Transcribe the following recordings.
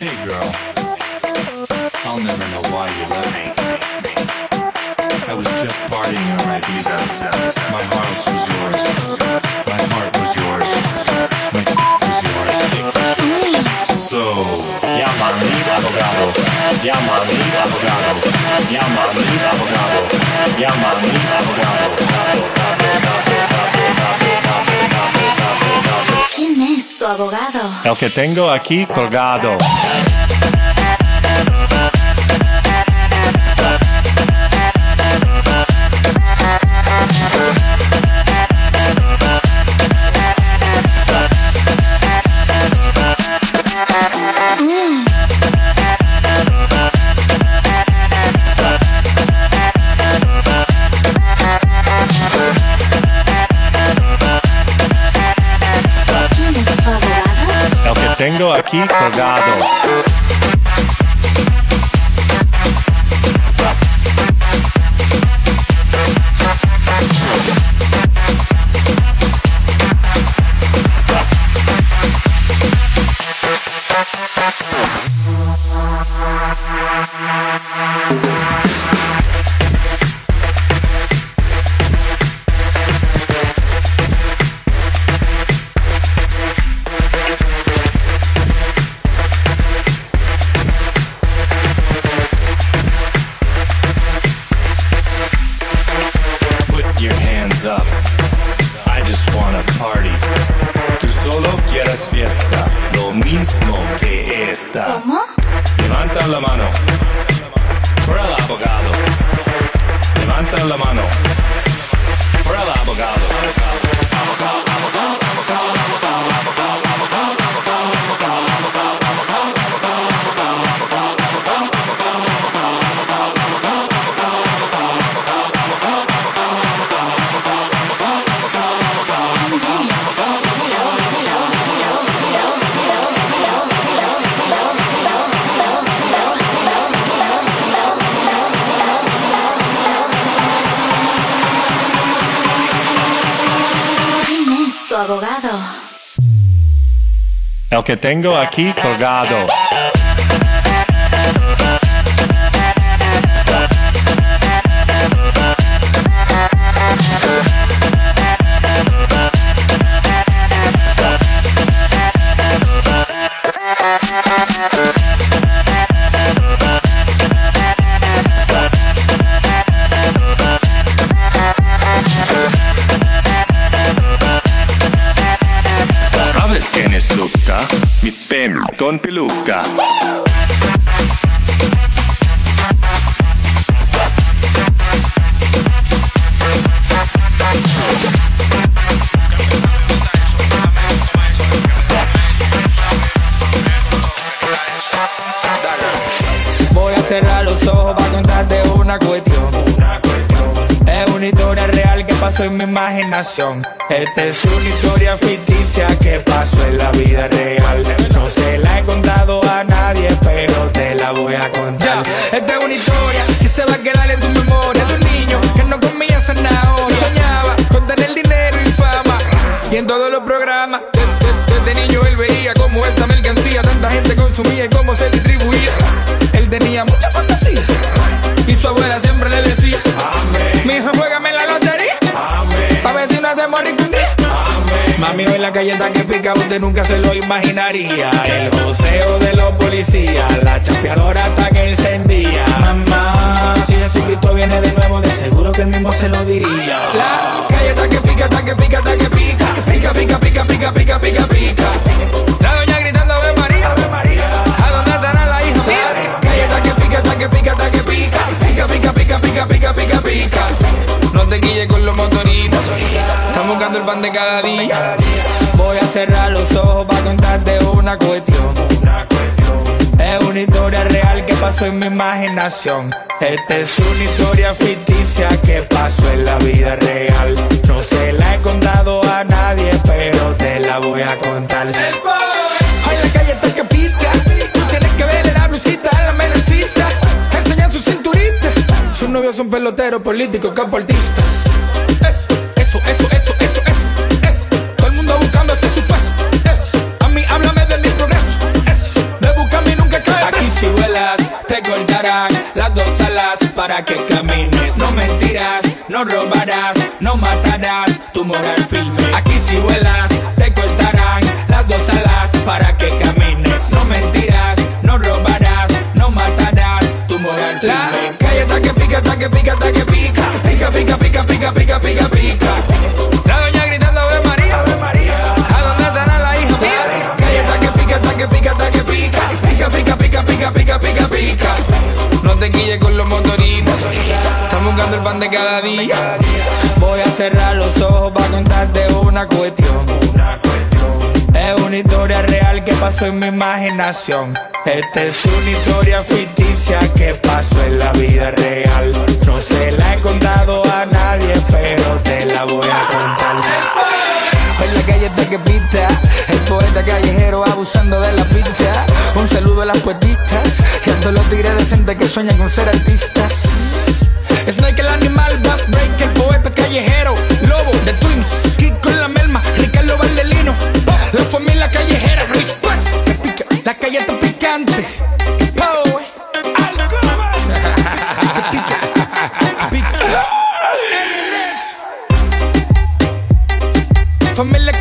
Hey girl, I'll never know why you left me. I was just partying in Ibiza. My house was yours. My heart was yours. My was yours. So, mi abogado. Mi abogado. Llama a mi abogado. Abogado. El que tengo aquí colgado. El que tengo que tengo aquí colgado. Esta es una pica usted nunca se lo imaginaría. El joseo de los policías, la chapeadora hasta que encendía. Mamá, si Jesucristo viene de nuevo, de seguro que él mismo se lo diría. La galleta que pica, que pica, que pica. Pica, pica, pica, pica, pica, pica, pica. La doña gritando Ave María. ¿A dónde estará la hija mía? Que pica, hasta que pica, hasta que pica. Pica, pica, pica, pica, pica, pica, pica. No te guilles con los motoritos. Estamos buscando el pan de cada día. Cerrar los ojos para contarte una cuestión. Es una historia real que pasó en mi imaginación. Esta es una historia ficticia que pasó en la vida real. No se la he contado a nadie, pero te la voy a contar. Ay, la calle está que pica. Tú tienes que verle la blusita a la menecita. Enseña su cinturita. Sus novios son peloteros, políticos, camportistas. Eso, para que camines. No mentirás, no robarás, no matarás tu moral firme. Aquí si vuelas, te cortarán las dos alas para que camines. No mentirás, no robarás, no matarás tu moral firme. La calle está que pica, está que pica, está que pica. Pica, pica, pica, pica, pica, pica, pica. Pan de cada día. Voy a cerrar los ojos para contarte una cuestión. Es una historia real que pasó en mi imaginación. Esta es una historia ficticia que pasó en la vida real. No se la he contado a nadie, pero te la voy a contar. En la calle está que pista, el poeta callejero abusando de la pista. Un saludo a las poetistas y a todos los tigres decentes que sueñan con ser artistas. Snake el animal, Bass Break, el poeta callejero, Lobo de Twins, Kiko en la Melma, Ricardo Valdelino, la familia callejera, respect, la calle está picante. Oh, pica. Familia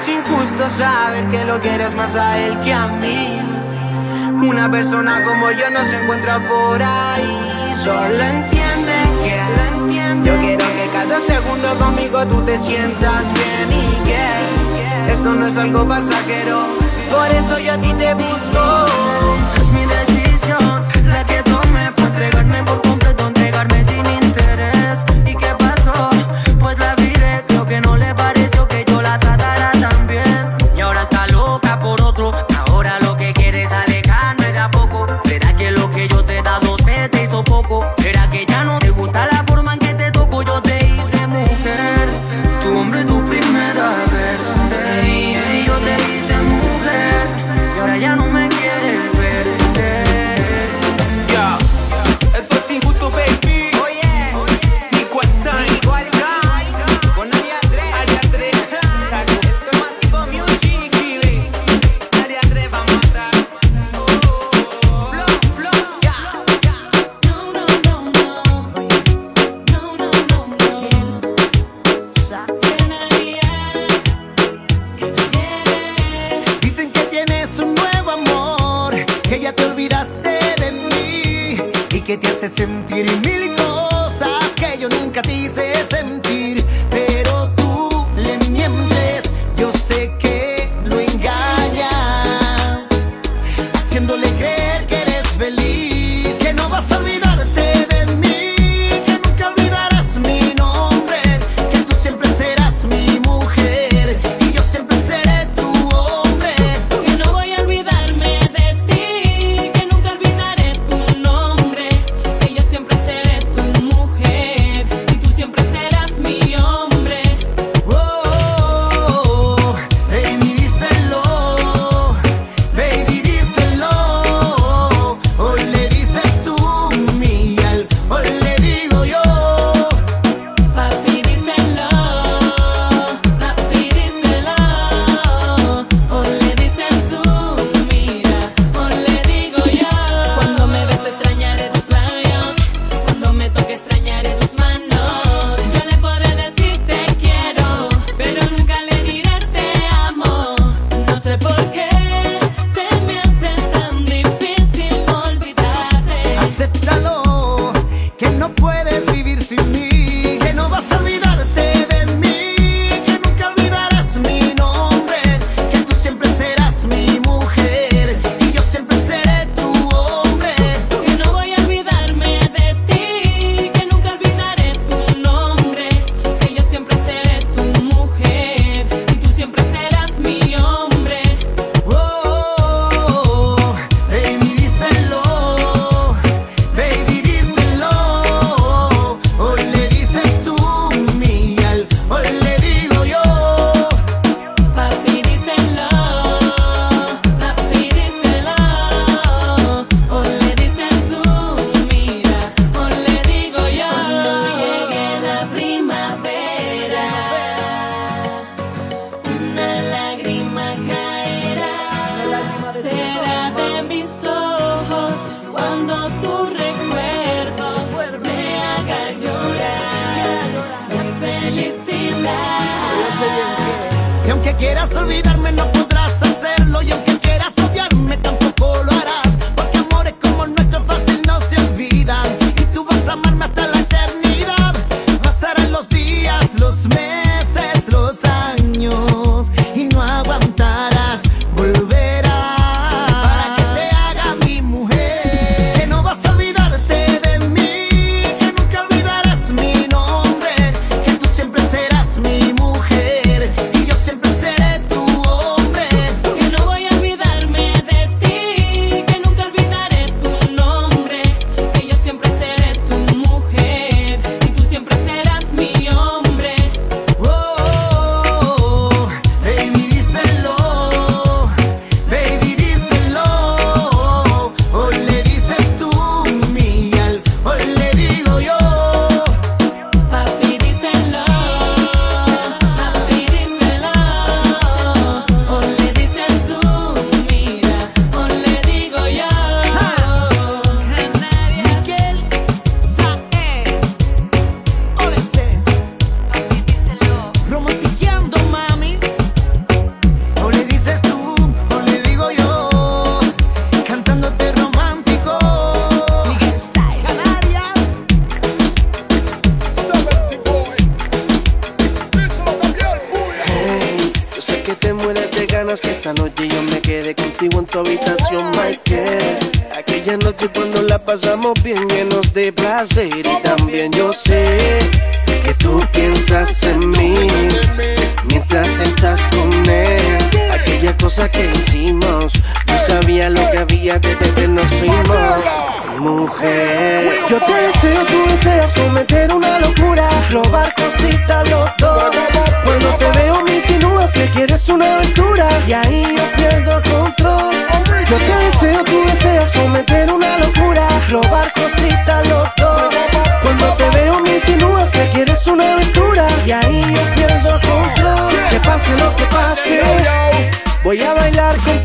es injusto saber que lo quieres más a él que a mí. Una persona como yo no se encuentra por ahí. Solo entiende que yo quiero que cada segundo conmigo tú te sientas bien y que esto no es algo pasajero. Por eso yo a ti te busco. that it was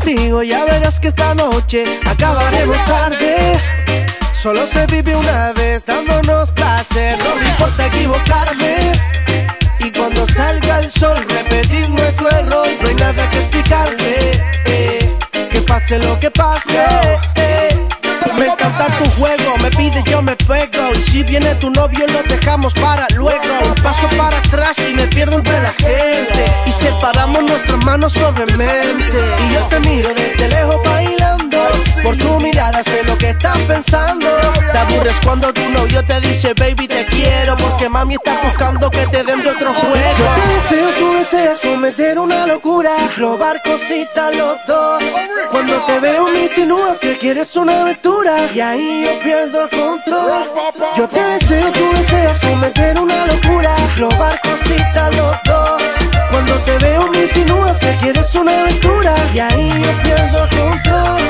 contigo, ya verás que esta noche acabaremos tarde. Solo se vive una vez dándonos placer, no me importa equivocarme. Y cuando salga el sol, repetir nuestro error, no hay nada que explicarme. Eh, que pase lo que pase. Eh. Me encanta tu juego, me pide yo me pego Y si viene tu novio lo dejamos para luego Paso para atrás y me pierdo entre la gente Separamos nuestras manos suavemente. Y yo te miro desde lejos bailando. Por tu mirada sé lo que estás pensando. Te aburres cuando tu novio te dice baby te quiero. Porque mami está buscando que te den de otro juego. Yo te deseo, tú deseas cometer una locura. Robar cositas los dos. Cuando te veo me insinúas que quieres una aventura. Y ahí yo pierdo el control. Yo te deseo, tú deseas cometer una locura. Robar cositas los dos. Cuando te veo me insinúas que quieres una aventura. Y ahí yo pierdo el control.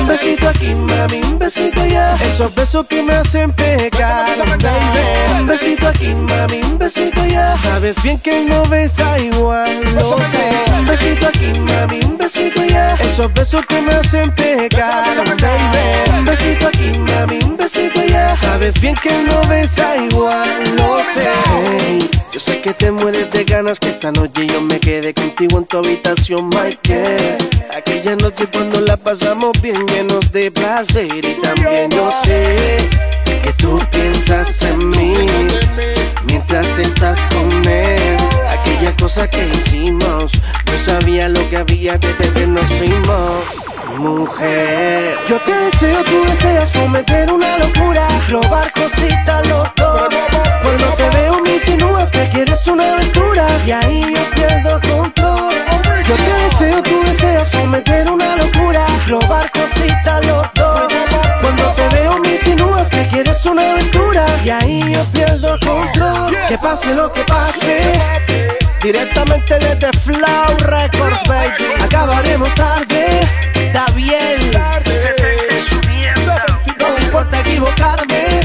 Un besito aquí, mami, un besito allá. Esos besos que me hacen pecar, baby. Un besito aquí, mami, un besito allá. Sabes bien que no besa igual, lo sé. Un besito aquí, mami, un besito allá. Esos besos que me hacen pecar, baby. Un besito aquí, mami, un besito allá. Sabes bien que no besa igual, lo sé. Yo sé que te mueres de ganas que esta noche yo me quede contigo en tu habitación, Michael. Aquella noche cuando la pasamos bien llenos de placer y también yo sé que tú piensas en mí mientras estás con él. Aquella cosa que hicimos, yo sabía lo que había desde que nos vimos. Mujer, yo te deseo, tú deseas cometer una locura, robar cositas los dos. Cuando te veo me insinúas que quieres una aventura y ahí yo pierdo el control. Yo te deseo, tú deseas cometer una locura, robar cositas los dos. Cuando te veo me insinúas que quieres una aventura y ahí yo pierdo el control. Que pase lo que pase, directamente desde Flow Records, baby. Acabaremos tarde, está bien. No me importa equivocarme,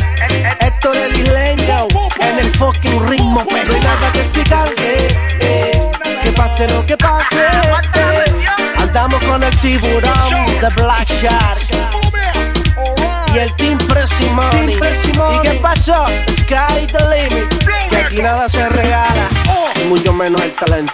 Héctor el isleño, en el fucking ritmo, pero hay nada que explicarle. eh, que pase lo que pase, eh. andamos con el tiburón de Black Shark. Y el Team Presimoni. ¿Y qué pasó? Sky the limit. Que aquí nada se regala. Y mucho menos el talento.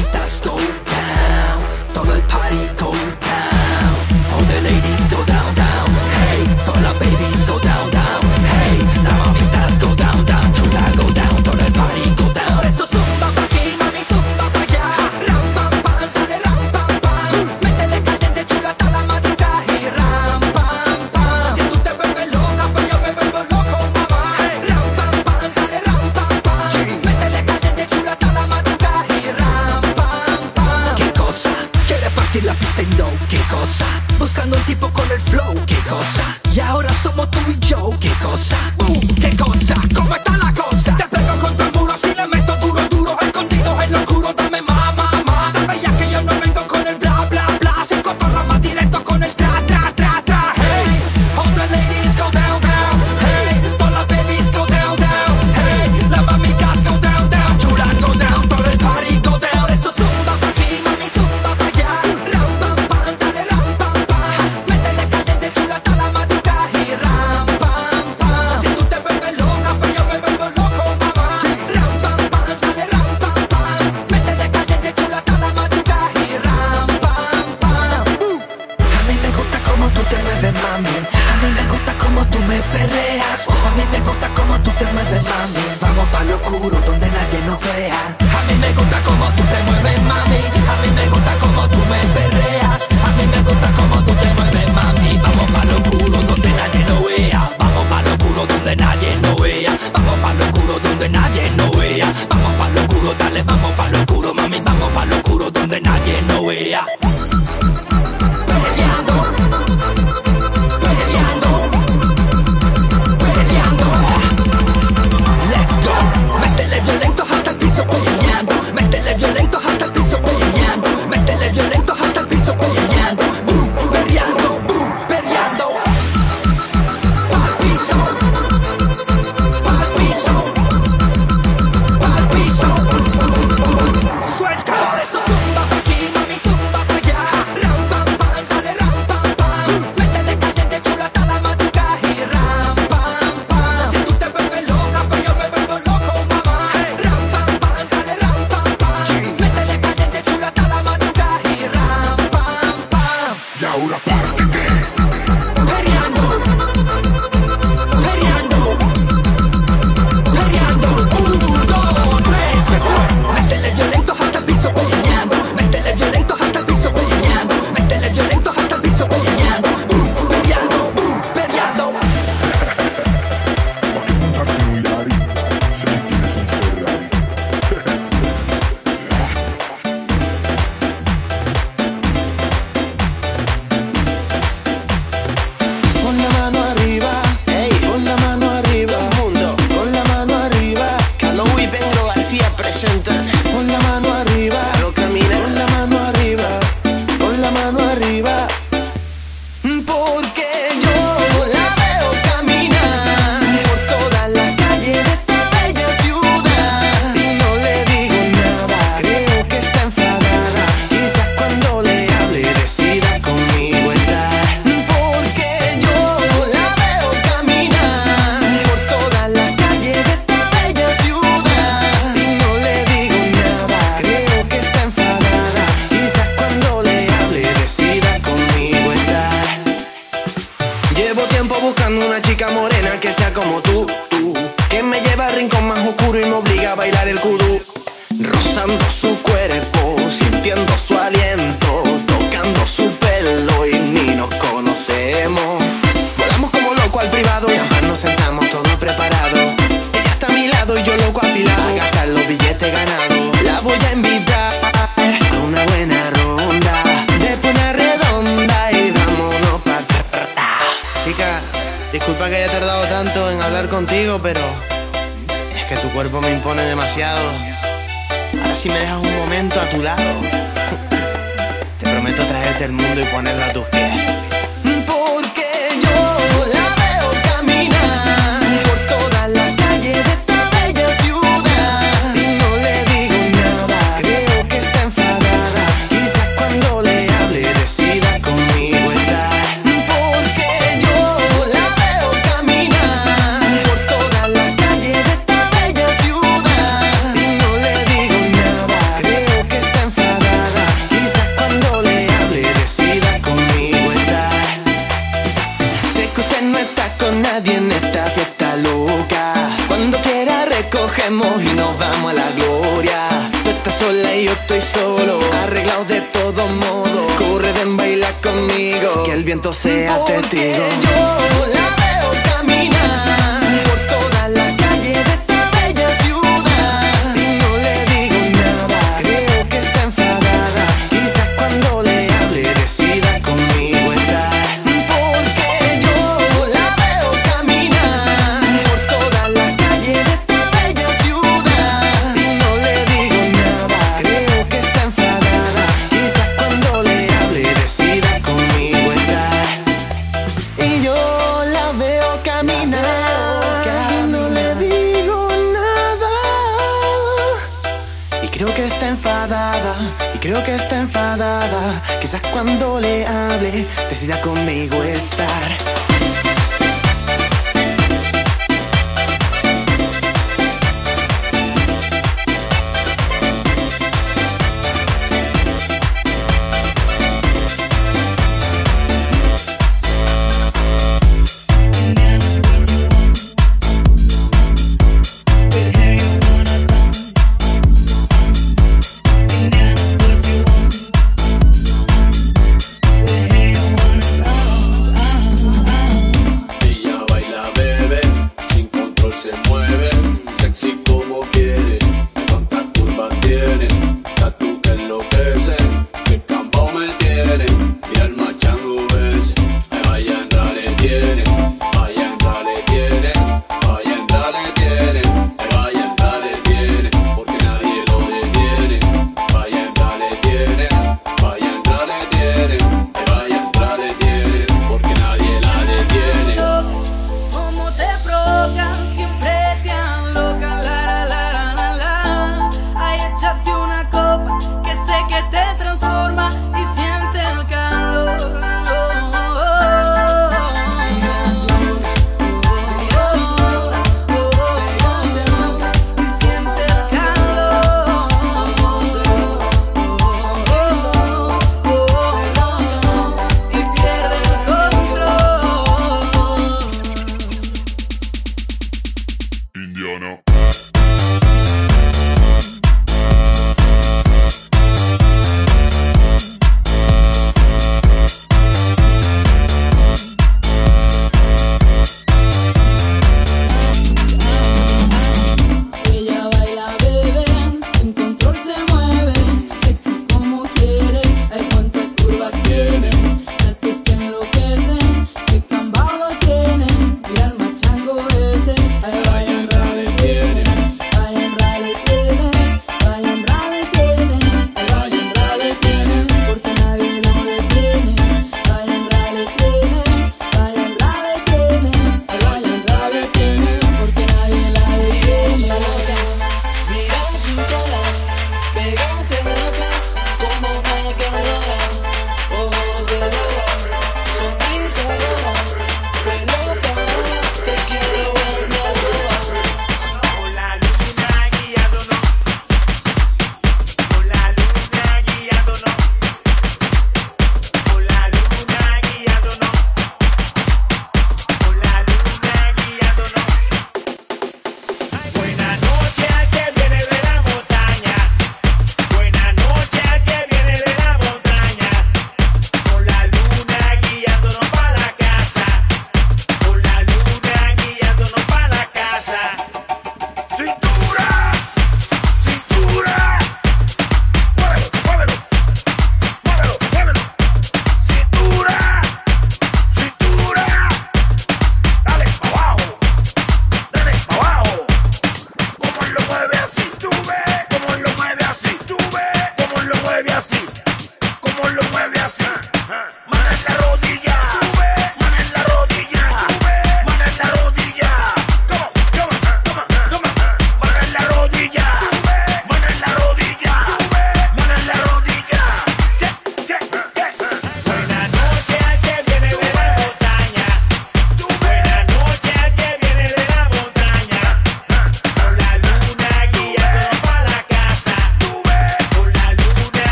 Las y creo que está enfadada. Quizás cuando le hable decida conmigo estar.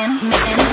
Man, man.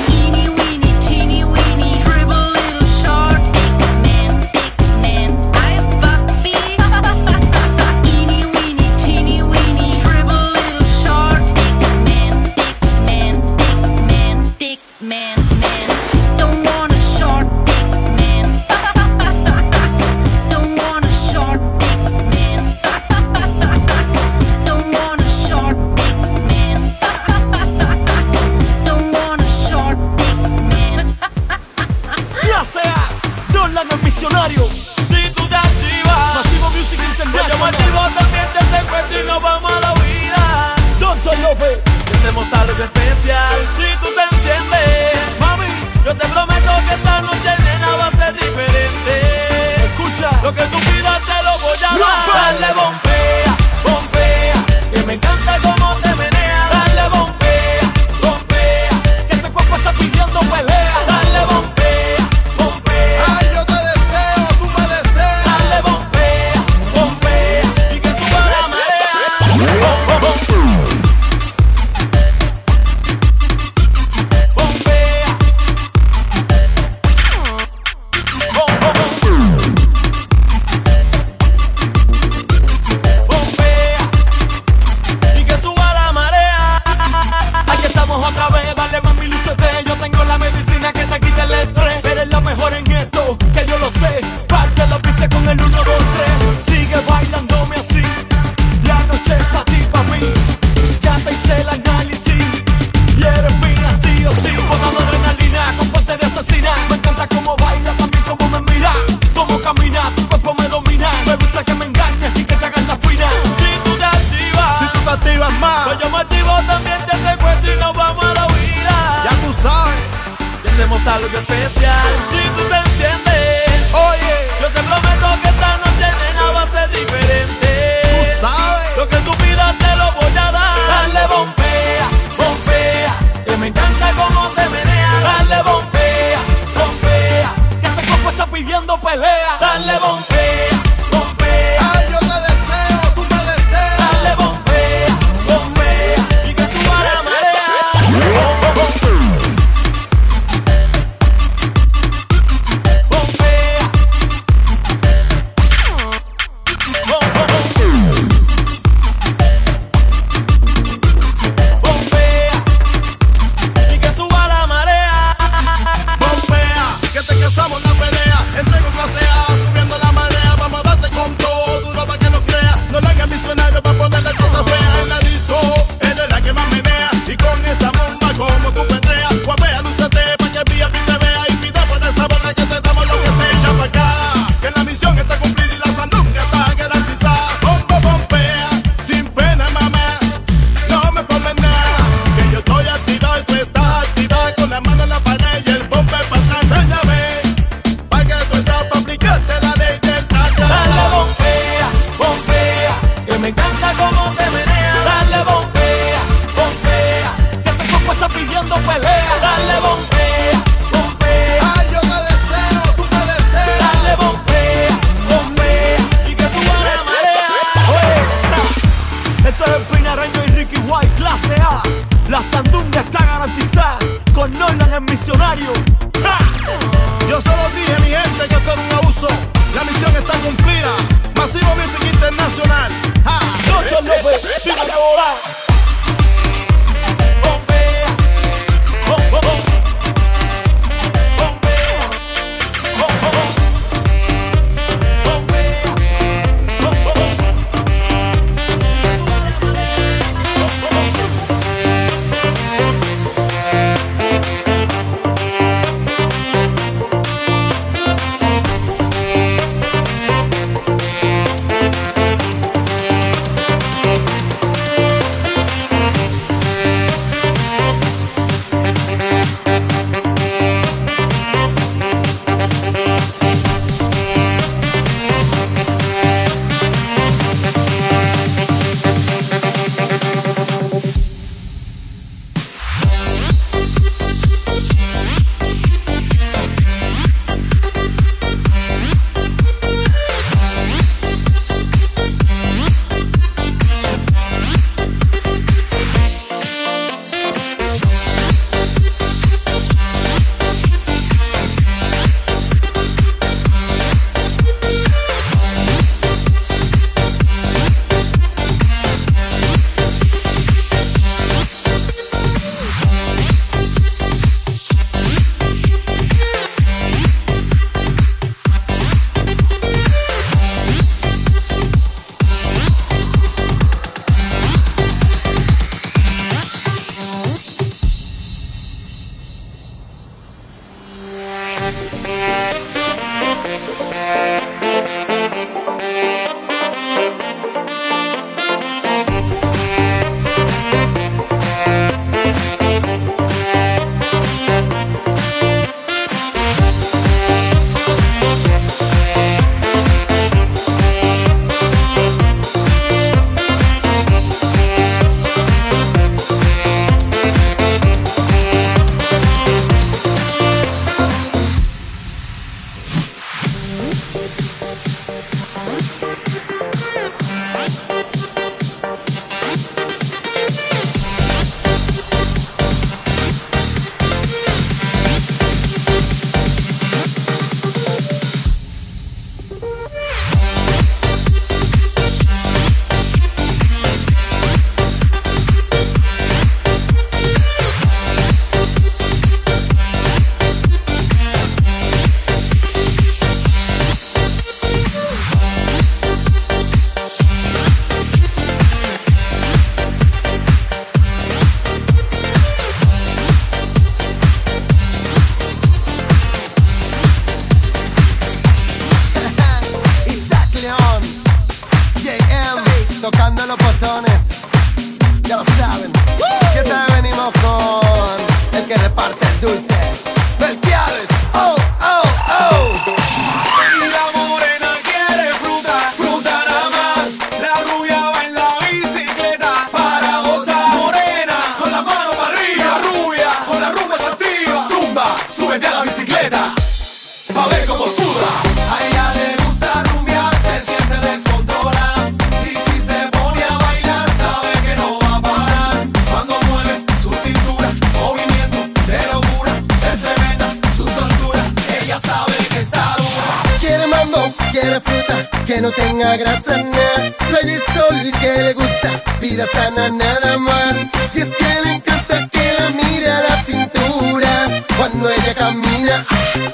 No tenga grasa nada. Playa y sol que le gusta, vida sana nada más. Y es que le encanta que la mire a la cintura. Cuando ella camina,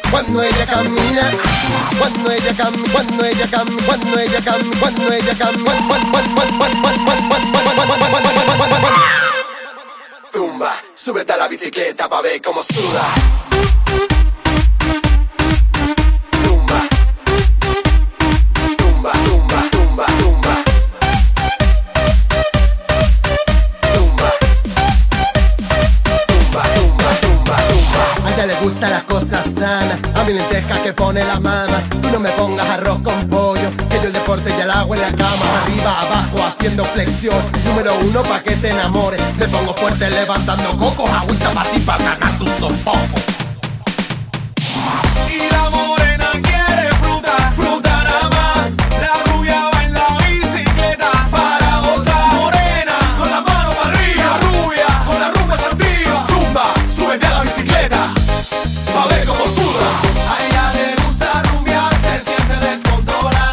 cuando ella camina, cuando ella camina, cuando ella camina, cuando ella camina, cuando ella camina, Tumba, súbete a la bicicleta pa' ver cómo suda. A ella le gusta las cosas sanas, a mi lenteja que pone la mama. Tú no me pongas arroz con pollo, que yo el deporte y el agua en la cama. Arriba, abajo, haciendo flexión. Número uno pa' que te enamores. Me pongo fuerte levantando cocos, agüita pa' ti pa' ganar tu sofoco. Y la pa' ver cómo suda. A ella le gusta rumbear, se siente descontrola.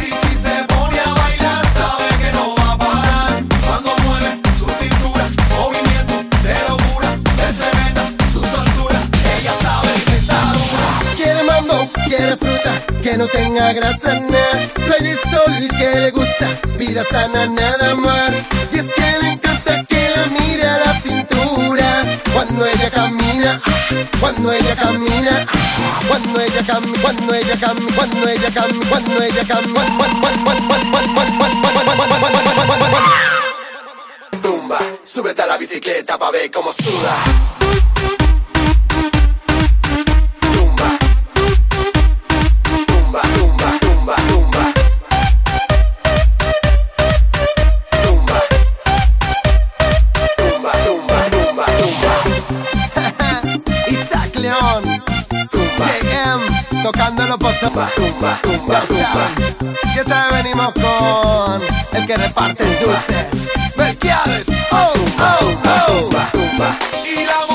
Y si se pone a bailar, sabe que no va a parar. Cuando mueve su cintura, movimiento de locura. Es tremenda su soltura, ella sabe que está dura. Quiere mambo, quiere fruta, que no tenga grasa nada. Playa y sol que le gusta, vida sana nada más. Y es que le encanta que la mire Cuando ella camina, cuando ella camina, cuando ella camina, cuando ella camina, cuando ella camina, cuando ella camina. Tumba, súbete a la bicicleta pa' ver cómo suda. Tocando los botones. Tumba, tumba, tumba. Y esta vez venimos con el que reparte el dulce. Oh, oh, oh. Y la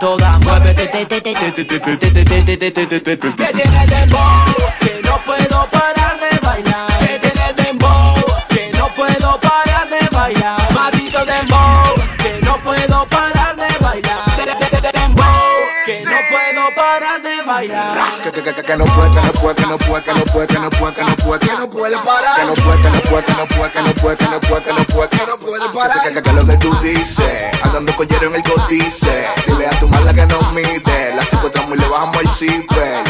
dolan Muhabbet dolan. puede, que no puede, que no puede, que no puede parar. Que, que, que, lo que tú dices, andando collero en el cotice. Dile a tu mala que no mide, la secuestramos y le bajamos el zipper.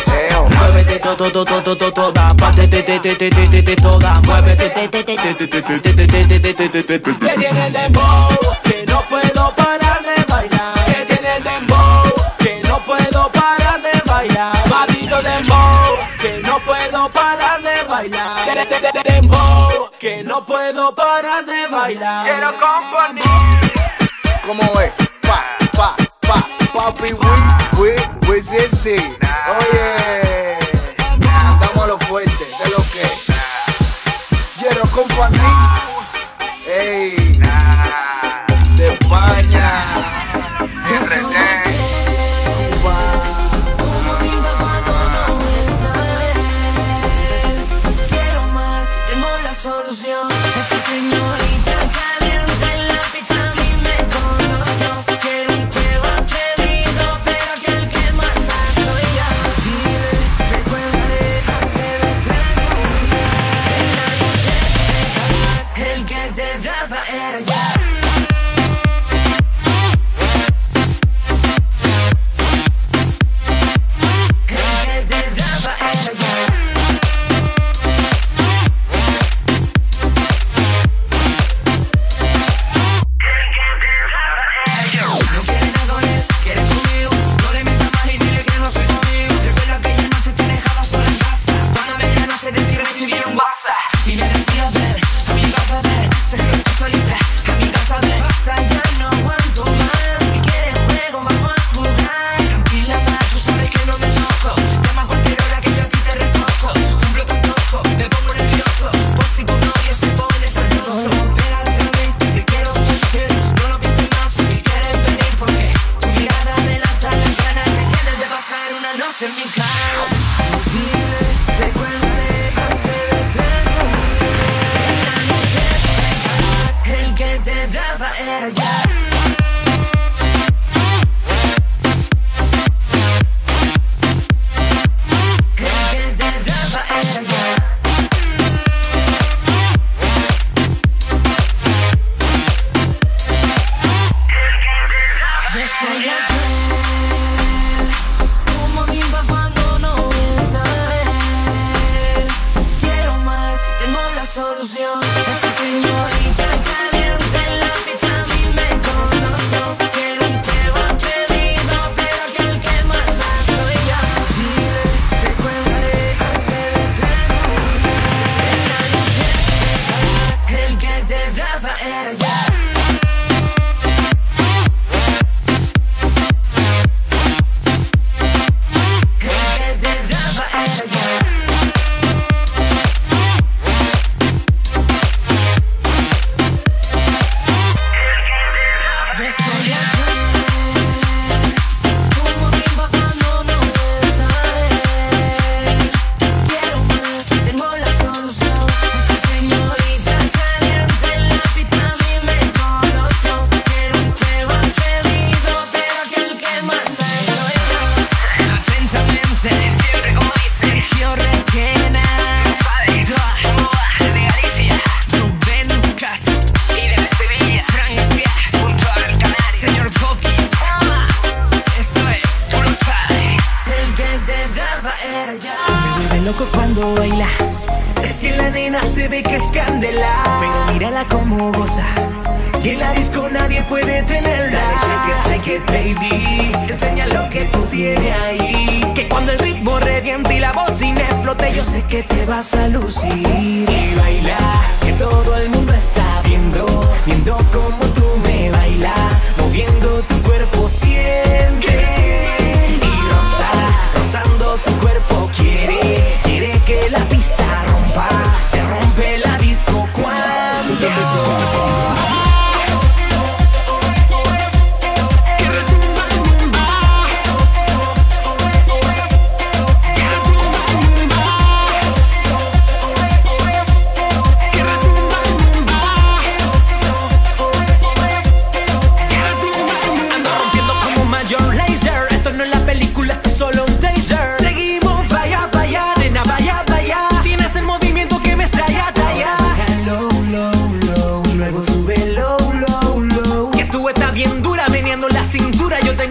Muévete toda, parte, te, te, te, te, te, te, toda. Te, te, te, te, te, te, te, te, te, te, te, te, Que tiene el dembow, que no puedo parar de bailar. Que tiene el dembow, que no puedo parar de bailar. Maldito dembow, que no puedo parar de bailar. No puedo parar de bailar. Quiero componer. ¿Cómo es?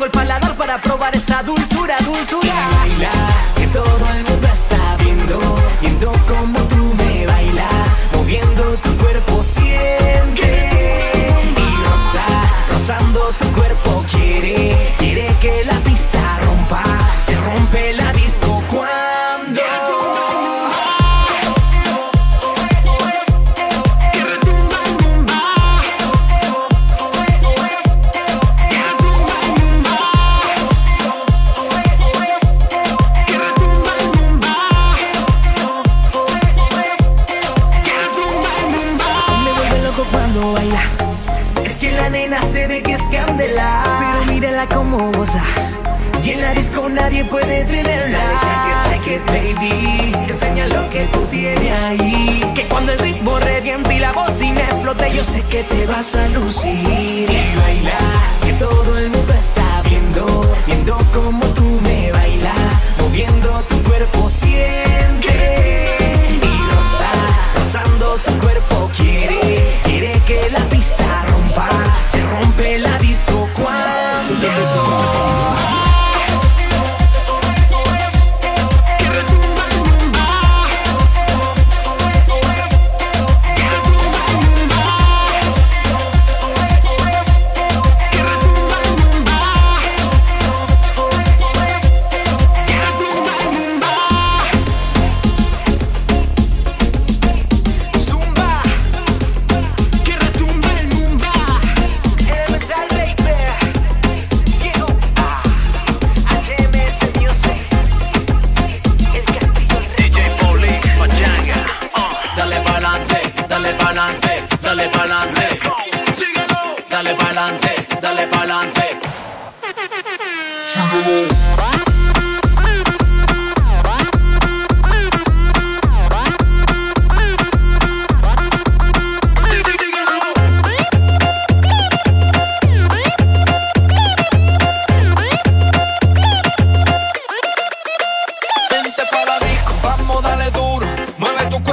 el paladar para probar esa dulzura, dulzura.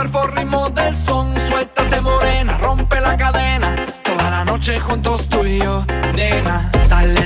cuerpo ritmo del son. Suéltate morena, rompe la cadena. Toda la noche juntos tú y yo, nena. Dale